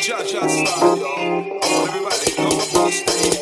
judge us, y'all. Everybody know I'm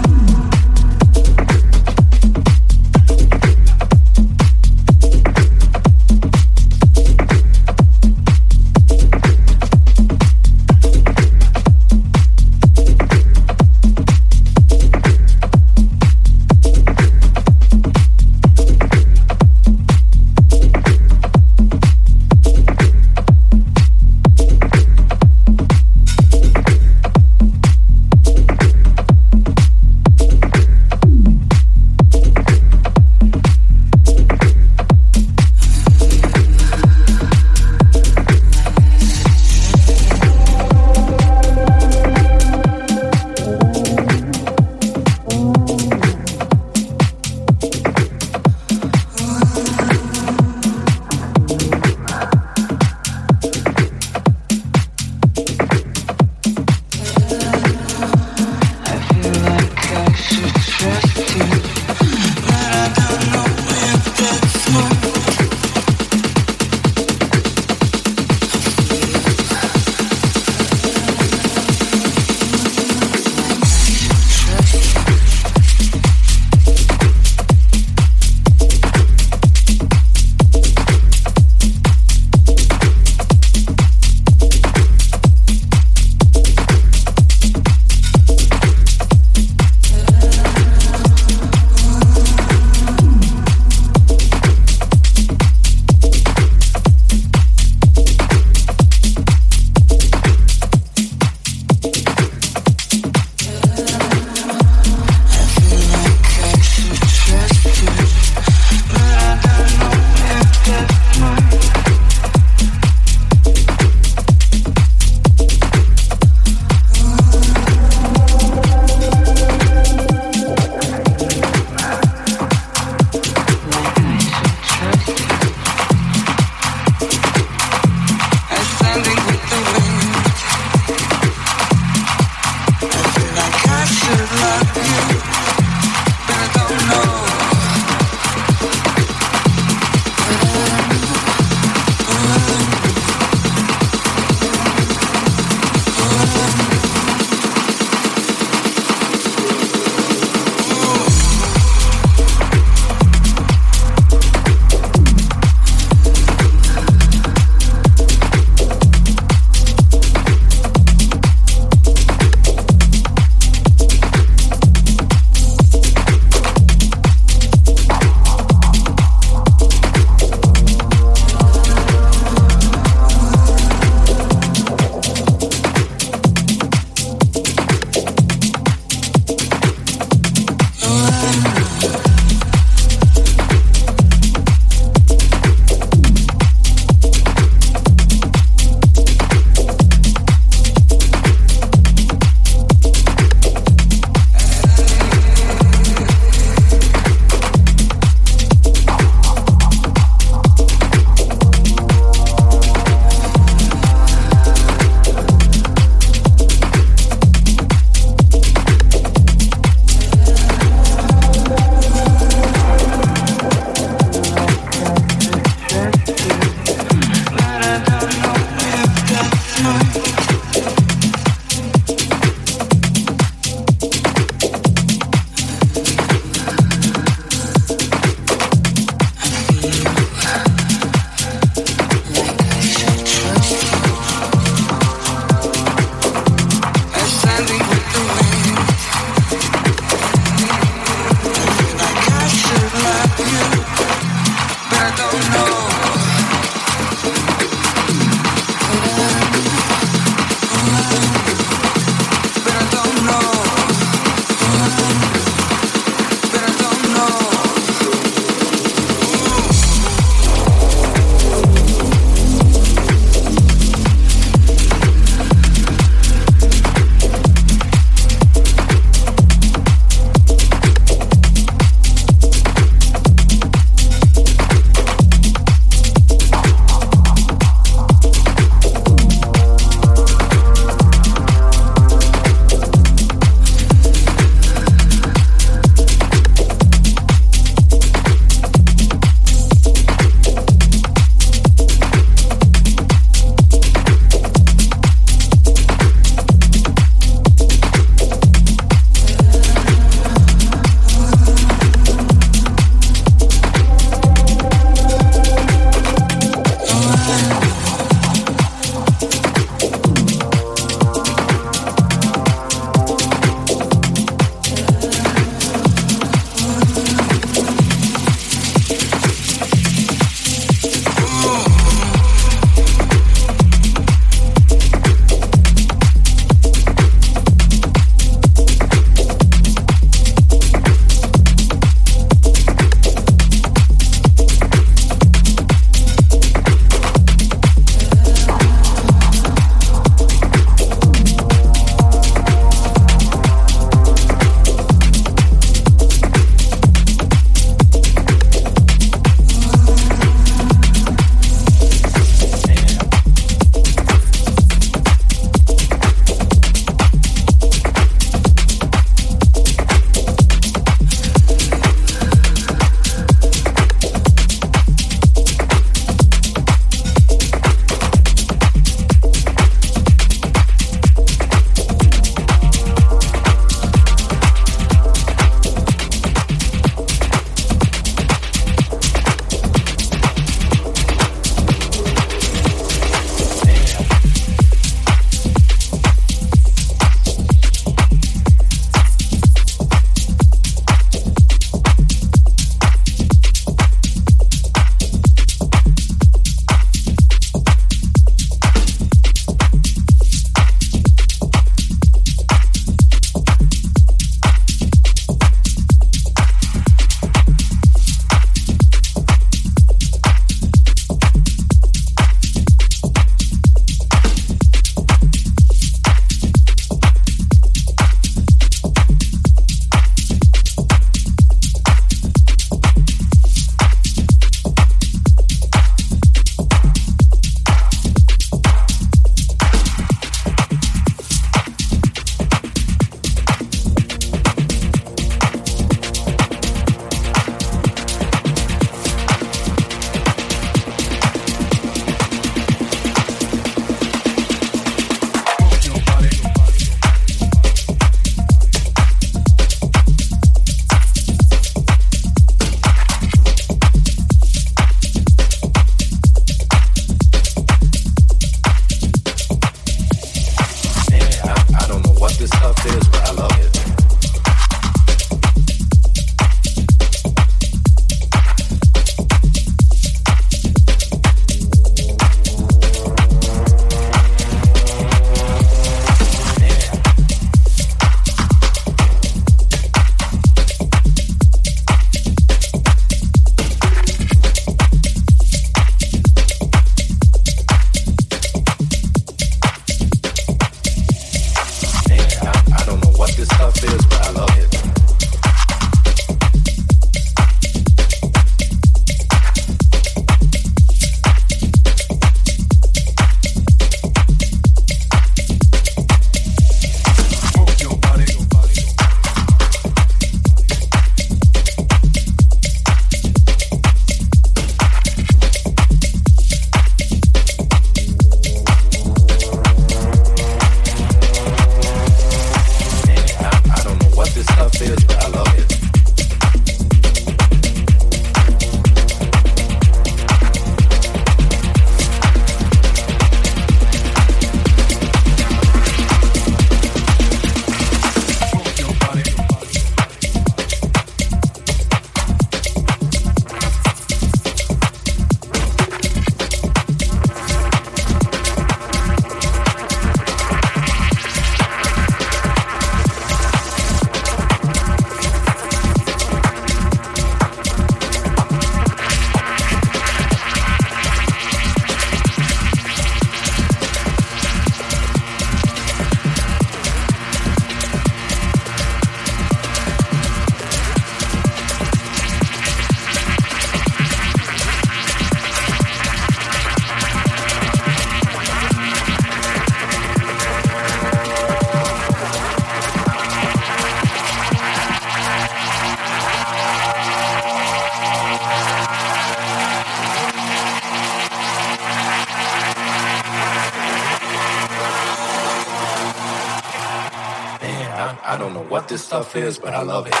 stuff is, but I love it.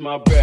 My breath.